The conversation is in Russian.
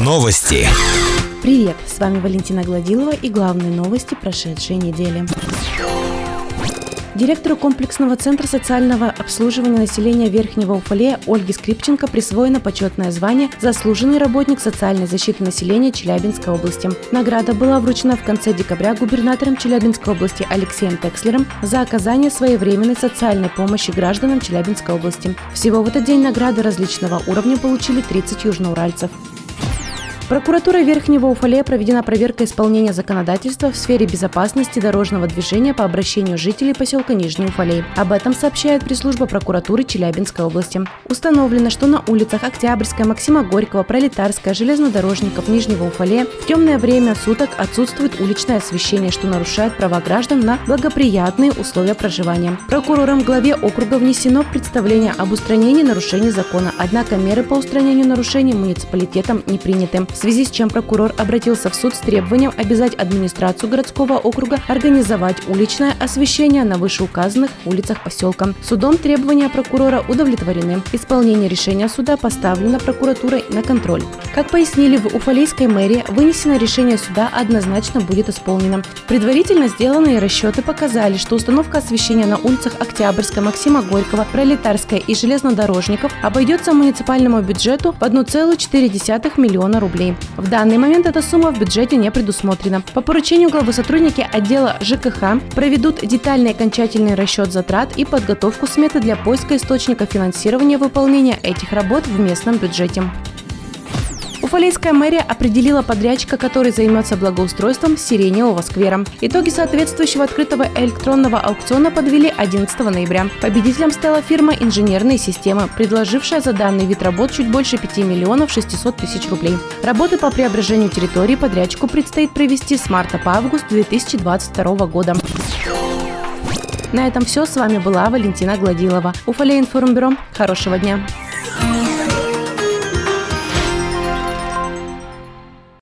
Новости. Привет, с вами Валентина Гладилова и главные новости прошедшей недели. Директору комплексного центра социального обслуживания населения Верхнего Уфалея Ольге Скрипченко присвоено почетное звание «Заслуженный работник социальной защиты населения Челябинской области». Награда была вручена в конце декабря губернатором Челябинской области Алексеем Текслером за оказание своевременной социальной помощи гражданам Челябинской области. Всего в этот день награды различного уровня получили 30 южноуральцев. Прокуратурой Верхнего Уфалея проведена проверка исполнения законодательства в сфере безопасности дорожного движения по обращению жителей поселка Нижний Уфалей. Об этом сообщает пресс-служба прокуратуры Челябинской области. Установлено, что на улицах Октябрьская, Максима Горького, Пролетарская, Железнодорожников Нижнего Уфалея в темное время суток отсутствует уличное освещение, что нарушает права граждан на благоприятные условия проживания. Прокурором главе округа внесено представление об устранении нарушений закона, однако меры по устранению нарушений муниципалитетом не приняты в связи с чем прокурор обратился в суд с требованием обязать администрацию городского округа организовать уличное освещение на вышеуказанных улицах поселка. Судом требования прокурора удовлетворены. Исполнение решения суда поставлено прокуратурой на контроль. Как пояснили в Уфалейской мэрии, вынесенное решение суда однозначно будет исполнено. Предварительно сделанные расчеты показали, что установка освещения на улицах Октябрьской, Максима Горького, Пролетарской и Железнодорожников обойдется муниципальному бюджету в 1,4 миллиона рублей рублей. В данный момент эта сумма в бюджете не предусмотрена. По поручению главы сотрудники отдела ЖКХ проведут детальный окончательный расчет затрат и подготовку сметы для поиска источника финансирования выполнения этих работ в местном бюджете. Уфалейская мэрия определила подрядчика, который займется благоустройством Сиреневого сквера. Итоги соответствующего открытого электронного аукциона подвели 11 ноября. Победителем стала фирма «Инженерные системы», предложившая за данный вид работ чуть больше 5 миллионов 600 тысяч рублей. Работы по преображению территории подрядчику предстоит провести с марта по август 2022 года. На этом все. С вами была Валентина Гладилова. Уфалей информбюро. Хорошего дня.